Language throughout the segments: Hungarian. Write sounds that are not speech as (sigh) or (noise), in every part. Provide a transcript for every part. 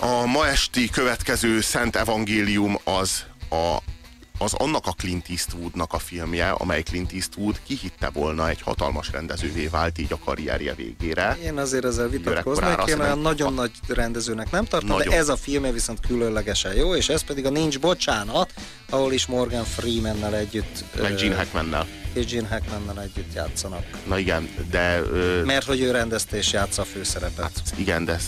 A ma esti következő Szent Evangélium az a az annak a Clint Eastwoodnak a filmje, amely Clint Eastwood kihitte volna egy hatalmas rendezővé vált így a karrierje végére. Én azért ezzel vitatkoznék, én olyan nagyon nagy rendezőnek nem tartom, nagyon. de ez a filmje viszont különlegesen jó, és ez pedig a Nincs Bocsánat, ahol is Morgan Freeman-nel együtt... Meg Gene Hackman-nel. És Gene Hackman-nel együtt játszanak. Na igen, de... Ö... Mert hogy ő rendezte és játsza a főszerepet. Hát igen, de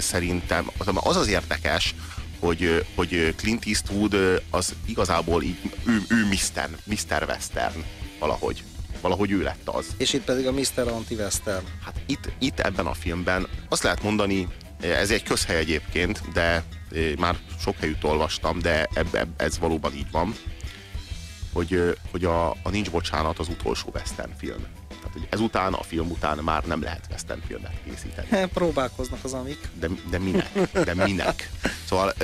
szerintem az az érdekes, hogy, hogy Clint Eastwood az igazából így, ő, ő Mr. Mr. Western valahogy. Valahogy ő lett az. És itt pedig a Mr. Anti-Western. Hát itt, itt ebben a filmben azt lehet mondani, ez egy közhely egyébként, de már sok helyütt olvastam, de eb, eb, ez valóban így van, hogy, hogy a, a Nincs Bocsánat az utolsó western film. Tehát, hogy ezután, a film után már nem lehet western filmet készíteni. Próbálkoznak az amik. De, de minek? De minek? Szóval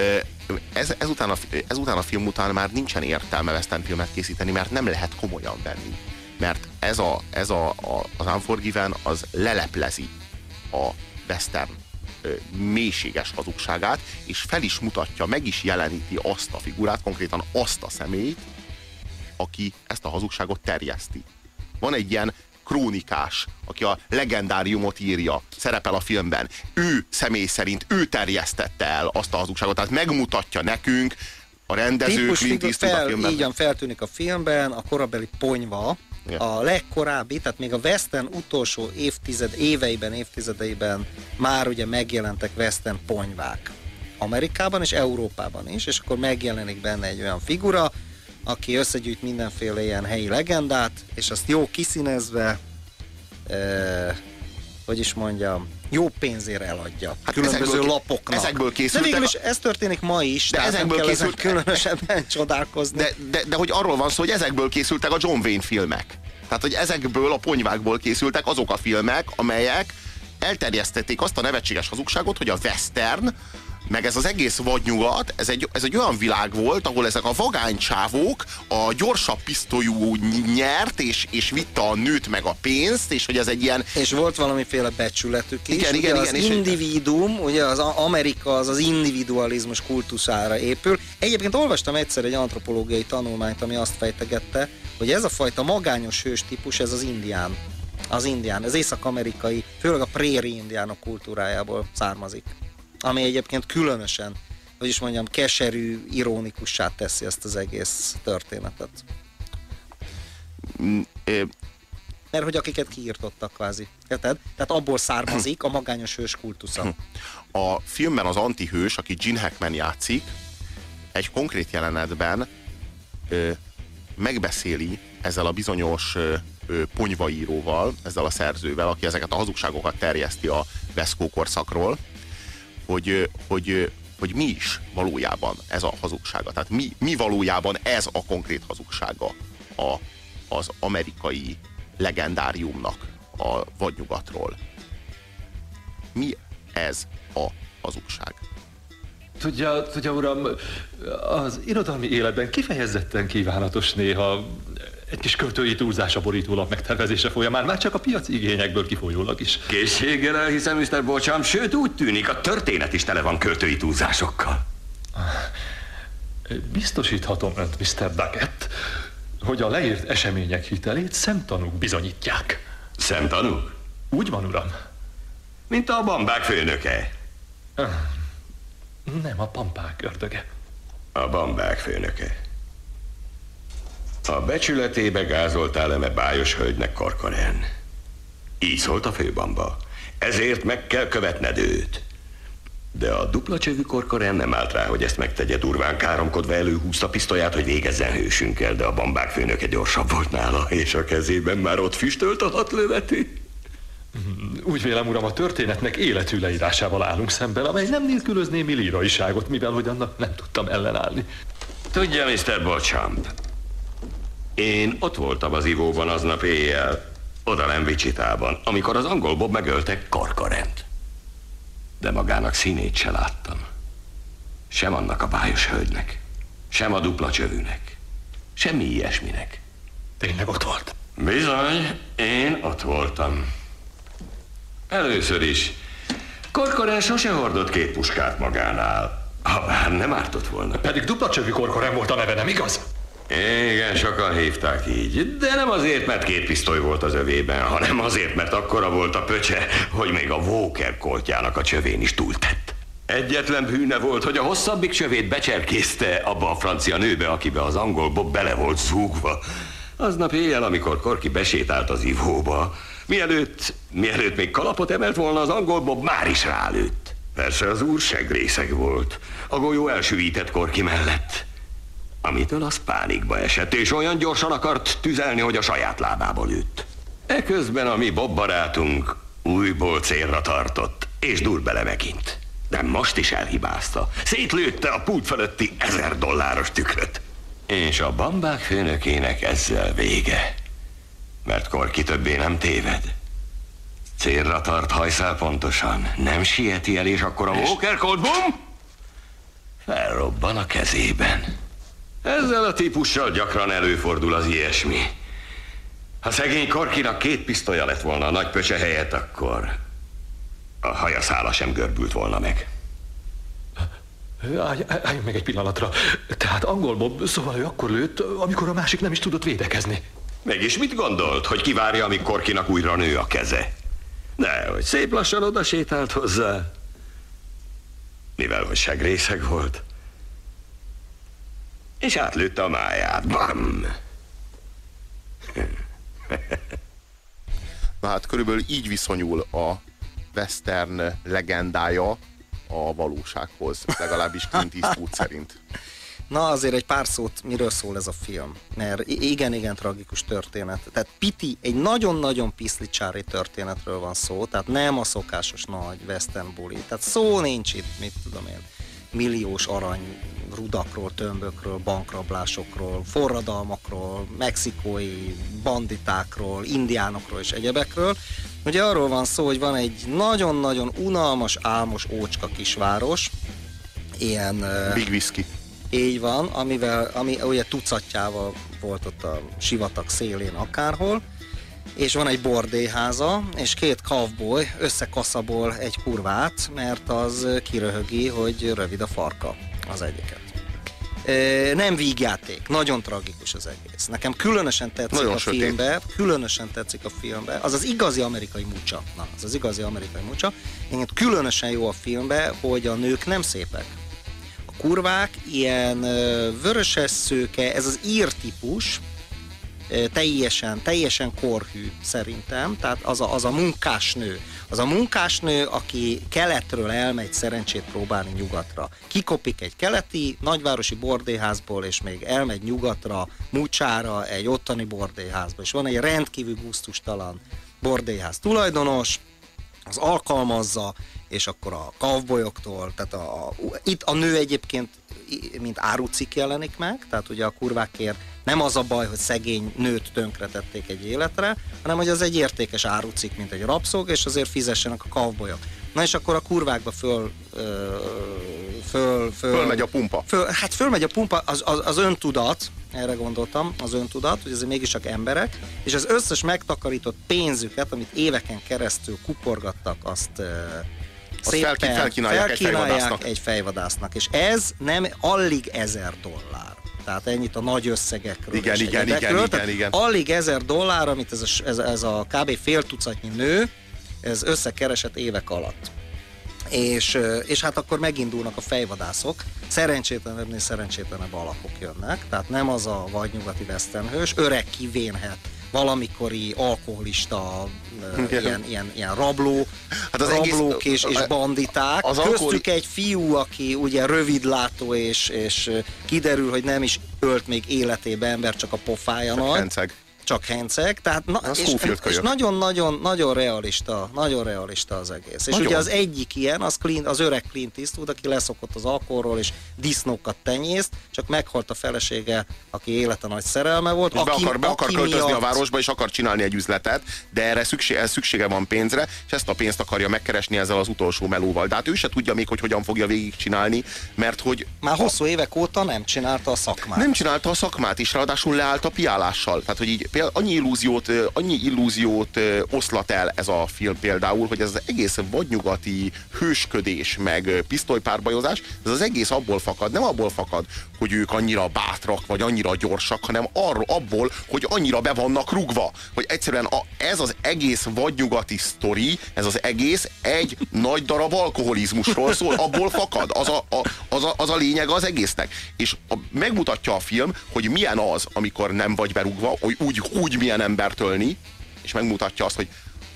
ez, ezután, a, ezután a film után már nincsen értelme western filmet készíteni, mert nem lehet komolyan venni. Mert ez, a, ez a, a, az Unforgiven az leleplezi a western mélységes hazugságát, és fel is mutatja, meg is jeleníti azt a figurát, konkrétan azt a személyt, aki ezt a hazugságot terjeszti. Van egy ilyen krónikás, aki a legendáriumot írja, szerepel a filmben. Ő személy szerint, ő terjesztette el azt a hazugságot, tehát megmutatja nekünk, a rendező Típus Clint Eastwood fel, a filmben. Így feltűnik a filmben, a korabeli ponyva, Igen. a legkorábbi, tehát még a Western utolsó évtized, éveiben, évtizedeiben már ugye megjelentek Western ponyvák. Amerikában és Európában is, és akkor megjelenik benne egy olyan figura, aki összegyűjt mindenféle ilyen helyi legendát, és azt jó kiszínezve, e, hogy is mondjam, jó pénzért eladja. Hát különböző ezekből, lapoknak. Ezekből készültek. De végül is ez történik ma is, de ezekből nem készült... különösebben (laughs) csodálkozni. De, de, de, hogy arról van szó, hogy ezekből készültek a John Wayne filmek. Tehát, hogy ezekből a ponyvákból készültek azok a filmek, amelyek elterjesztették azt a nevetséges hazugságot, hogy a western meg ez az egész vadnyugat, ez egy, ez egy olyan világ volt, ahol ezek a vagánycsávók a gyorsabb pisztolyú nyert, és, és vitte a nőt meg a pénzt, és hogy ez egy ilyen... És volt valamiféle becsületük is. Igen, ugye igen, az igen. individuum, ugye az Amerika az az individualizmus kultuszára épül. Egyébként olvastam egyszer egy antropológiai tanulmányt, ami azt fejtegette, hogy ez a fajta magányos hős típus, ez az indián az indián, az észak-amerikai, főleg a préri indiánok kultúrájából származik ami egyébként különösen, hogy is mondjam, keserű, ironikussá teszi ezt az egész történetet. Mm, Mert hogy akiket kiírtottak kvázi. Érted? Tehát abból származik a magányos hős kultusza. A filmben az antihős, aki Gene Hackman játszik, egy konkrét jelenetben ö, megbeszéli ezzel a bizonyos ö, ponyvaíróval, ezzel a szerzővel, aki ezeket a hazugságokat terjeszti a Veszkó korszakról, hogy, hogy, hogy mi is valójában ez a hazugsága. Tehát mi, mi valójában ez a konkrét hazugsága a, az amerikai legendáriumnak a vadnyugatról. Mi ez a hazugság? Tudja, tudja, uram, az irodalmi életben kifejezetten kívánatos néha egy kis költői túlzás a borítólap megtervezése folyamán, már csak a piaci igényekből kifolyólag is. Készséggel elhiszem, Mr. Bocsám, sőt úgy tűnik, a történet is tele van költői túlzásokkal. Biztosíthatom önt, Mr. Duckett, hogy a leírt események hitelét szemtanúk bizonyítják. Szemtanúk? Úgy van, uram. Mint a bambák főnöke. Nem, a pampák ördöge. A bambák főnöke. A becsületébe gázoltál eme bájos hölgynek Korkoren. Így szólt a főbamba. Ezért meg kell követned őt. De a dupla csövű korkoren nem állt rá, hogy ezt megtegye durván káromkodva előhúzta pisztolyát, hogy végezzen hősünkkel, de a bambák főnöke gyorsabb volt nála, és a kezében már ott füstölt a hat lövető. Úgy vélem, uram, a történetnek életű leírásával állunk szemben, amely nem nélkülözné mi líraiságot, mivel hogy annak nem tudtam ellenállni. Tudja, Mr. Bochamp, én ott voltam az ivóban aznap éjjel, oda nem Vicsitában, amikor az angol Bob megölte Karkarent. De magának színét se láttam. Sem annak a bájos hölgynek, sem a dupla csövűnek, semmi ilyesminek. Tényleg ott volt? Bizony, én ott voltam. Először is Korkorán sose hordott két puskát magánál. Ha bár nem ártott volna. Pedig dupla csövű korkorán volt a neve, nem igaz? Igen, sokan hívták így, de nem azért, mert két pisztoly volt az övében, hanem azért, mert akkora volt a pöcse, hogy még a Walker koltjának a csövén is túltett. Egyetlen bűne volt, hogy a hosszabbik csövét becserkészte abba a francia nőbe, akibe az angol Bob bele volt zúgva. Aznap éjjel, amikor Korki besétált az ivóba, mielőtt, mielőtt még kalapot emelt volna, az angol Bob már is rálőtt. Persze az úr segrészeg volt, a golyó elsüvített Korki mellett. Amitől az pánikba esett, és olyan gyorsan akart tüzelni, hogy a saját lábába lőtt. Eközben a mi Bob barátunk újból célra tartott, és dur bele megint. De most is elhibázta. Szétlőtte a pult fölötti ezer dolláros tükröt. És a bambák főnökének ezzel vége. Mert Korki többé nem téved. Célra tart hajszál pontosan. Nem sieti el, és akkor a Walker Cold Boom felrobban a kezében. Ezzel a típussal gyakran előfordul az ilyesmi. Ha szegény Korkinak két pisztolya lett volna a nagy pöcse helyett, akkor a hajaszála sem görbült volna meg. Állj, állj meg egy pillanatra. Tehát angol Bob, szóval ő akkor lőtt, amikor a másik nem is tudott védekezni. Mégis mit gondolt, hogy kivárja, amíg Korkinak újra nő a keze? De, hogy szép lassan oda sétált hozzá. Mivel, hogy segrészeg volt. És átlőtte a máját. Bam! Na hát körülbelül így viszonyul a western legendája a valósághoz, legalábbis Clint Eastwood szerint. Na azért egy pár szót, miről szól ez a film, mert igen-igen tragikus történet. Tehát Piti egy nagyon-nagyon piszlicsári történetről van szó, tehát nem a szokásos nagy western buli. Tehát szó nincs itt, mit tudom én, milliós arany rudakról, tömbökről, bankrablásokról, forradalmakról, mexikói banditákról, indiánokról és egyebekről. Ugye arról van szó, hogy van egy nagyon-nagyon unalmas, álmos ócska kisváros, ilyen... Big Whisky. Így van, amivel, ami ugye tucatjával volt ott a sivatag szélén akárhol, és van egy bordéháza, és két cowboy összekaszabol egy kurvát, mert az kiröhögi, hogy rövid a farka az egyiket. Nem vígjáték, nagyon tragikus az egész. Nekem különösen tetszik nagyon a sötét. filmbe, különösen tetszik a filmbe, az az igazi amerikai mucsa. Na, az az igazi amerikai mucsa. Engem különösen jó a filmbe, hogy a nők nem szépek. A kurvák ilyen vöröses szőke, ez az ír típus, teljesen, teljesen korhű szerintem, tehát az a, az a munkásnő, az a munkásnő, aki keletről elmegy szerencsét próbálni nyugatra. Kikopik egy keleti, nagyvárosi bordéházból, és még elmegy nyugatra, Mucsára, egy ottani bordéházba, és van egy rendkívül gusztustalan bordéház tulajdonos, az alkalmazza, és akkor a kavbolyoktól, tehát a, itt a nő egyébként mint árucik jelenik meg, tehát ugye a kurvákért nem az a baj, hogy szegény nőt tönkretették egy életre, hanem hogy az egy értékes árucik, mint egy rabszolg, és azért fizessenek a kavbolyok. Na és akkor a kurvákba föl, föl, föl Fölmegy a pumpa. Föl, hát fölmegy a pumpa, az, az, az öntudat, erre gondoltam, az öntudat, hogy ezek mégis csak emberek, és az összes megtakarított pénzüket, amit éveken keresztül kuporgattak, azt szépen felkínálják, felkínálják egy, fejvadásznak. egy fejvadásznak. És ez nem alig ezer dollár. Tehát ennyit a nagy összegekről. Igen, igen, igen, igen, igen. Alig ezer dollár, amit ez a, ez, ez a kb. fél tucatnyi nő, ez összekeresett évek alatt. És, és hát akkor megindulnak a fejvadászok, szerencsétlenebbnél szerencsétlenebb alakok jönnek, tehát nem az a vagy nyugati vesztenhős, öreg kivénhet valamikori alkoholista, ilyen, ilyen, ilyen rabló, hát az rablók egész, és, és banditák. Az Köztük alkohol... egy fiú, aki ugye rövidlátó, és, és kiderül, hogy nem is ölt még életében ember, csak a pofája csak nagy. Henceg csak henceg, tehát na, és, és nagyon-nagyon nagyon realista, nagyon realista az egész. És nagyon. ugye az egyik ilyen, az, Clint, az öreg Clint Eastwood, aki leszokott az alkoholról, és disznókat tenyészt, csak meghalt a felesége, aki élete nagy szerelme volt. Aki, be akar, be akar költözni miatt... a városba, és akar csinálni egy üzletet, de erre szüksége, szüksége van pénzre, és ezt a pénzt akarja megkeresni ezzel az utolsó melóval. De hát ő se tudja még, hogy hogyan fogja végigcsinálni, mert hogy... Már hosszú évek óta nem csinálta a szakmát. Nem csinálta a szakmát, és ráadásul leállt a piálással. Tehát, hogy így például annyi illúziót, annyi illúziót oszlat el ez a film például, hogy ez az egész vadnyugati hősködés, meg pisztolypárbajozás, ez az egész abból fakad, nem abból fakad, hogy ők annyira bátrak, vagy annyira gyorsak, hanem arról, abból, hogy annyira be vannak rugva. Hogy egyszerűen a, ez az egész vadnyugati sztori, ez az egész egy nagy darab alkoholizmusról szól, abból fakad. Az a, a, az a, az a lényeg az egésznek. És a, megmutatja a film, hogy milyen az, amikor nem vagy berúgva, hogy úgy, úgy milyen embert ölni, és megmutatja azt, hogy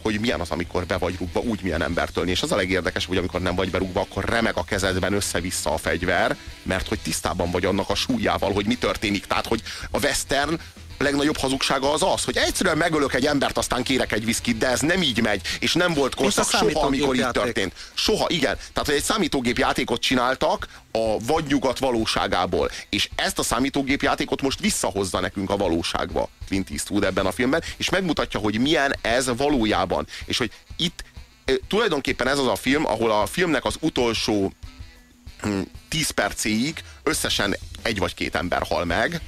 hogy milyen az, amikor be vagy rúgva, úgy milyen embert ölni. És az a legérdekes, hogy amikor nem vagy berúgva, akkor remeg a kezedben össze-vissza a fegyver, mert hogy tisztában vagy annak a súlyával, hogy mi történik. Tehát, hogy a western legnagyobb hazugsága az az, hogy egyszerűen megölök egy embert, aztán kérek egy viszkit, de ez nem így megy, és nem volt korszak soha, amikor így történt. Soha, igen. Tehát, hogy egy számítógép játékot csináltak a vadnyugat valóságából, és ezt a számítógép játékot most visszahozza nekünk a valóságba Clint Eastwood ebben a filmben, és megmutatja, hogy milyen ez valójában. És hogy itt tulajdonképpen ez az a film, ahol a filmnek az utolsó 10 hm, percéig összesen egy vagy két ember hal meg,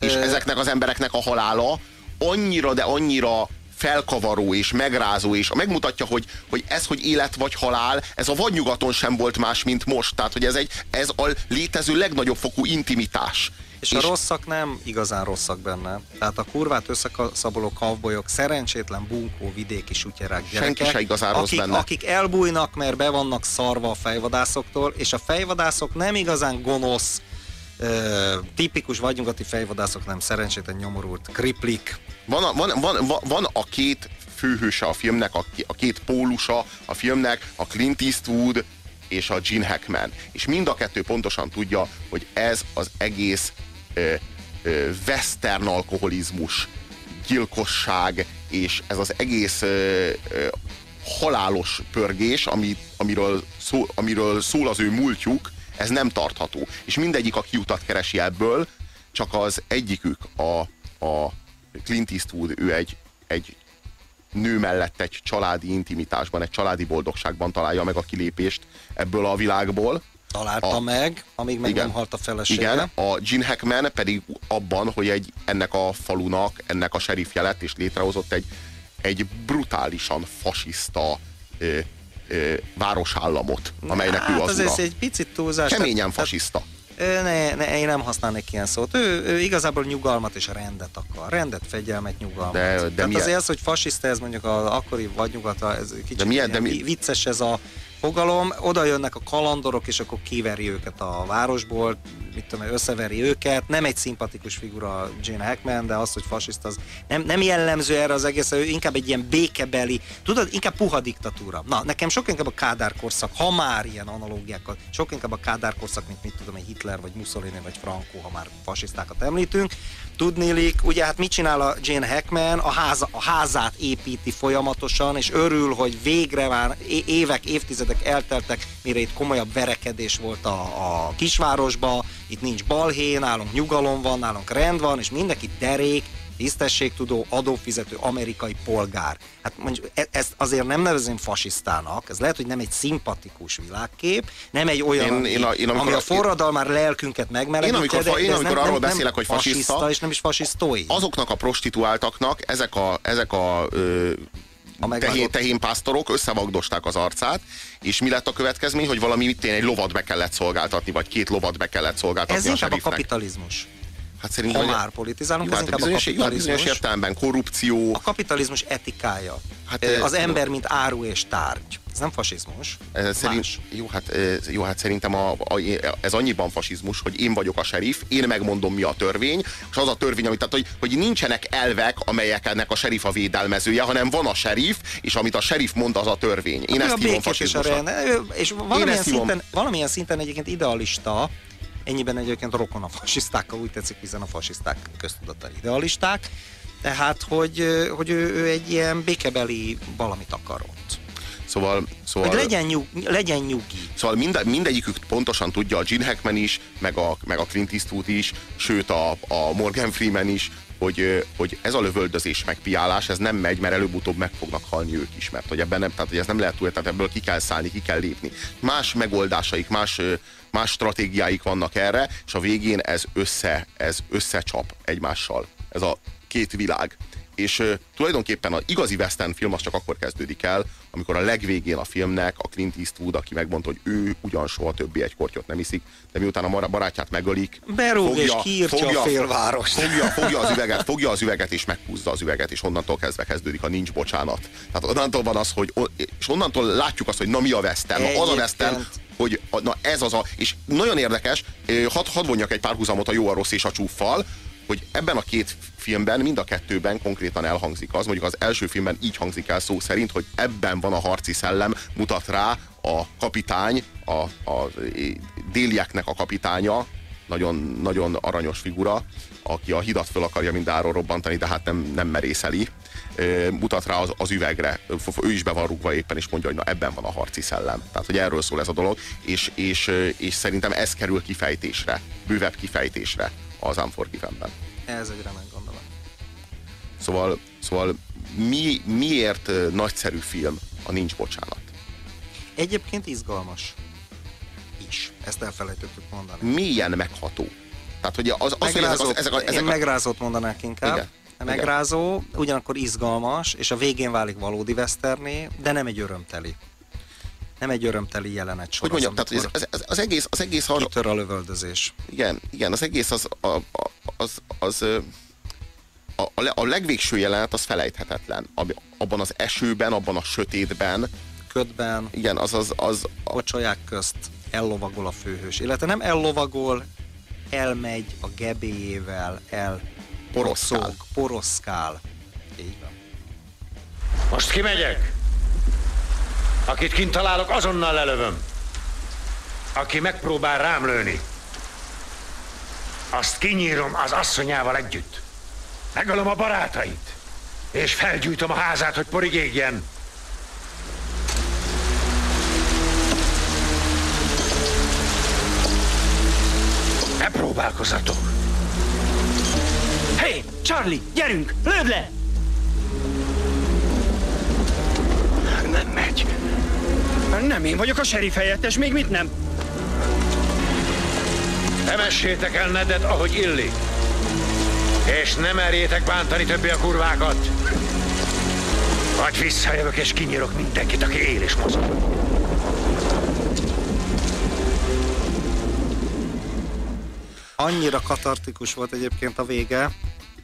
és ezeknek az embereknek a halála annyira, de annyira felkavaró és megrázó, és megmutatja, hogy, hogy ez, hogy élet vagy halál, ez a vadnyugaton sem volt más, mint most. Tehát, hogy ez, egy, ez a létező legnagyobb fokú intimitás. És, és a rosszak nem igazán rosszak benne. Tehát a kurvát összeszaboló kavbolyok, szerencsétlen bunkó vidéki sutyerák gyerekek, Senki se igazán rossz akik, benne. akik elbújnak, mert be vannak szarva a fejvadászoktól, és a fejvadászok nem igazán gonosz, tipikus vagynyugati fejvadászok, nem szerencsétlen nyomorult kriplik. Van a, van, van, van, van a két főhőse a filmnek, a, a két pólusa a filmnek, a Clint Eastwood és a Gene Hackman. És mind a kettő pontosan tudja, hogy ez az egész ö, ö, western alkoholizmus, gyilkosság, és ez az egész ö, ö, halálos pörgés, ami, amiről, szó, amiről szól az ő múltjuk, ez nem tartható. És mindegyik a kiutat keresi ebből, csak az egyikük, a, a Clint Eastwood, ő egy, egy nő mellett egy családi intimitásban, egy családi boldogságban találja meg a kilépést ebből a világból. Találta a, meg, amíg meg igen, nem halt a felesége. Igen, a Gene Hackman pedig abban, hogy egy, ennek a falunak, ennek a serifje lett, és létrehozott egy, egy brutálisan fasiszta ö, ö, városállamot, amelynek hát, ő az ez egy picit túlzás. Keményen fasiszta. Ne, ne, én nem használnék ilyen szót. Ő, ő igazából nyugalmat és rendet akar. Rendet, fegyelmet, nyugalmat. De, de Tehát milyen? azért az, hogy fasiszta, ez mondjuk az akkori vadnyugata, ez kicsit de milyen, de mi... vicces ez a fogalom, oda jönnek a kalandorok, és akkor kiveri őket a városból, mit tudom, összeveri őket. Nem egy szimpatikus figura Jane Hackman, de az, hogy fasiszt, az nem, nem jellemző erre az egész, ő inkább egy ilyen békebeli, tudod, inkább puha diktatúra. Na, nekem sok inkább a Kádár korszak, ha már ilyen analógiákat, sok inkább a Kádár korszak, mint mit tudom, egy Hitler, vagy Mussolini, vagy Franco, ha már fasisztákat említünk. Tudnélik, ugye hát mit csinál a Jane Hackman? A, háza, a házát építi folyamatosan, és örül, hogy végre már évek, évtizedek elteltek, mire itt komolyabb verekedés volt a, a kisvárosba, itt nincs balhé, nálunk nyugalom van, nálunk rend van, és mindenki derék, tisztességtudó, adófizető amerikai polgár. Hát mondjuk e- ezt azért nem nevezem fasisztának, ez lehet, hogy nem egy szimpatikus világkép, nem egy olyan, én, ami, én a, én amikor, ami a forradalmár lelkünket megmelegíti, én amikor, de, én amikor nem, arról nem, beszélek, hogy fasiszta, fasiszta, és nem is fasisztói. Azoknak a prostituáltaknak ezek a, ezek a ö, a tehén, tehénpásztorok összevagdosták az arcát, és mi lett a következmény, hogy valami mit egy lovat be kellett szolgáltatni, vagy két lovat be kellett szolgáltatni Ez a inkább a kapitalizmus. Hát szerintem, ha már politizálunk, hát ez inkább bizonyos, a kapitalizmus. Bizonyos értelemben korrupció. A kapitalizmus etikája. Hát, az ez, ember, mint áru és tárgy. Ez nem fasizmus. Ez szerint, jó, hát, jó, hát szerintem a, a, ez annyiban fasizmus, hogy én vagyok a serif, én megmondom mi a törvény, és az a törvény, amit, tehát, hogy, hogy nincsenek elvek, amelyek ennek a serif a védelmezője, hanem van a serif, és amit a serif mond, az a törvény. Én hát, ezt hívom fasizmusnak. És valamilyen szinten, valamilyen szinten egyébként idealista, ennyiben egyébként rokon a fasisztákkal, úgy tetszik, hiszen a fasiszták köztudata idealisták, tehát, hogy, hogy ő, ő egy ilyen békebeli valamit akarott. Szóval, szóval hogy legyen, nyug, legyen nyugi. Szóval minde, mindegyikük pontosan tudja, a Gene Hackman is, meg a, meg a Clint Eastwood is, sőt a, a Morgan Freeman is, hogy, hogy ez a lövöldözés, meg piálás, ez nem megy, mert előbb-utóbb meg fognak halni ők is, mert hogy ebben nem, tehát hogy ez nem lehet túl, tehát ebből ki kell szállni, ki kell lépni. Más megoldásaik, más, más stratégiáik vannak erre, és a végén ez össze, ez összecsap egymással. Ez a két világ. És uh, tulajdonképpen az igazi western film az csak akkor kezdődik el, amikor a legvégén a filmnek a Clint Eastwood, aki megmondta, hogy ő ugyan soha többé egy kortyot nem iszik, de miután a barátját megölik, Berúg fogja, és kiírtja fogja, a félváros. Fogja, (laughs) fogja, az üveget, fogja az üveget és meghúzza az üveget, és onnantól kezdve kezdődik a nincs bocsánat. Tehát onnantól van az, hogy és onnantól látjuk azt, hogy na mi a western. Na, az a western, hogy na ez az a, és nagyon érdekes, hadd had vonjak egy párhuzamot a jó, a rossz és a csúffal, hogy ebben a két filmben, mind a kettőben konkrétan elhangzik az, mondjuk az első filmben így hangzik el szó szerint, hogy ebben van a harci szellem, mutat rá a kapitány, a, a délieknek a kapitánya, nagyon, nagyon aranyos figura, aki a hidat föl akarja mindáról robbantani, de hát nem, nem merészeli. Mutat rá az, az üvegre, ő is be van rúgva éppen, és mondja, hogy na ebben van a harci szellem. Tehát, hogy erről szól ez a dolog, és, és, és szerintem ez kerül kifejtésre, bővebb kifejtésre az Unforgiven-ben. Ez egy remek gondolat. Szóval, szóval mi, miért nagyszerű film a Nincs Bocsánat? Egyébként izgalmas is. Ezt elfelejtettük mondani. Milyen megható. Tehát, hogy az, az, megrázót, ezek, ezek, ezek, ezek én megrázót mondanák inkább. Igen. Megrázó, ugyanakkor izgalmas, és a végén válik valódi westernné, de nem egy örömteli nem egy örömteli jelenet sor. Hogy mondjam, tehát az, az, az, egész, az egész arra... Kitör a lövöldözés. Igen, igen, az egész az, a, a, az, az a, a, a legvégső jelenet az felejthetetlen. Abban az esőben, abban a sötétben. Ködben. Igen, az az... az a... Pocsolyák közt ellovagol a főhős. Illetve nem ellovagol, elmegy a gebéjével, el poroszkál. poroszkál. Így van. Most kimegyek. Akit kint találok, azonnal lelövöm. Aki megpróbál rám lőni, azt kinyírom az asszonyával együtt. Megölöm a barátait, és felgyújtom a házát, hogy porig égjen. Próbálkozatok! Hé, hey, Charlie, gyerünk, lőd le! Nem megy. Nem én vagyok a serif helyettes, még mit nem? Temessétek el Nedet, ahogy illik. És ne merjétek bántani többé a kurvákat. Vagy visszajövök és kinyírok mindenkit, aki él és mozog. Annyira katartikus volt egyébként a vége,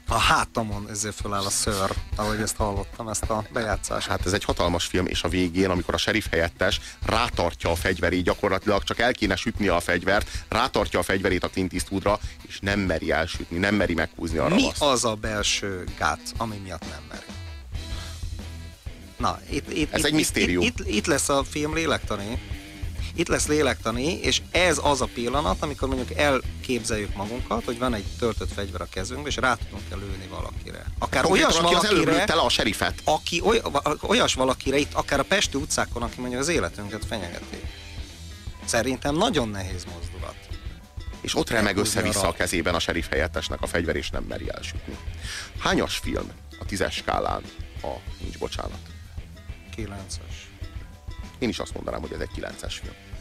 a hátamon ezért föláll a ször, ahogy ezt hallottam, ezt a bejátszást. Hát ez egy hatalmas film, és a végén, amikor a sheriff helyettes rátartja a fegyverét, gyakorlatilag csak el kéne sütni a fegyvert, rátartja a fegyverét a Clint Eastwoodra, és nem meri elsütni, nem meri meghúzni a Mi az a belső gát, ami miatt nem meri? Na, itt, itt, ez itt, egy misztérium. Itt, itt, itt lesz a film lélektani, itt lesz lélektani, és ez az a pillanat, amikor mondjuk elképzeljük magunkat, hogy van egy töltött fegyver a kezünkben, és rá tudunk -e lőni valakire. Akár olyas valakire, az a serifet. Aki oly, olyas valakire itt, akár a Pesti utcákon, aki mondja az életünket fenyegeti. Szerintem nagyon nehéz mozdulat. És ott remeg össze-vissza a kezében a serif helyettesnek a fegyver, és nem meri elsütni. Hányas film a tízes skálán a Nincs Bocsánat? Kilences. Én is azt mondanám, hogy ez egy 9-es film.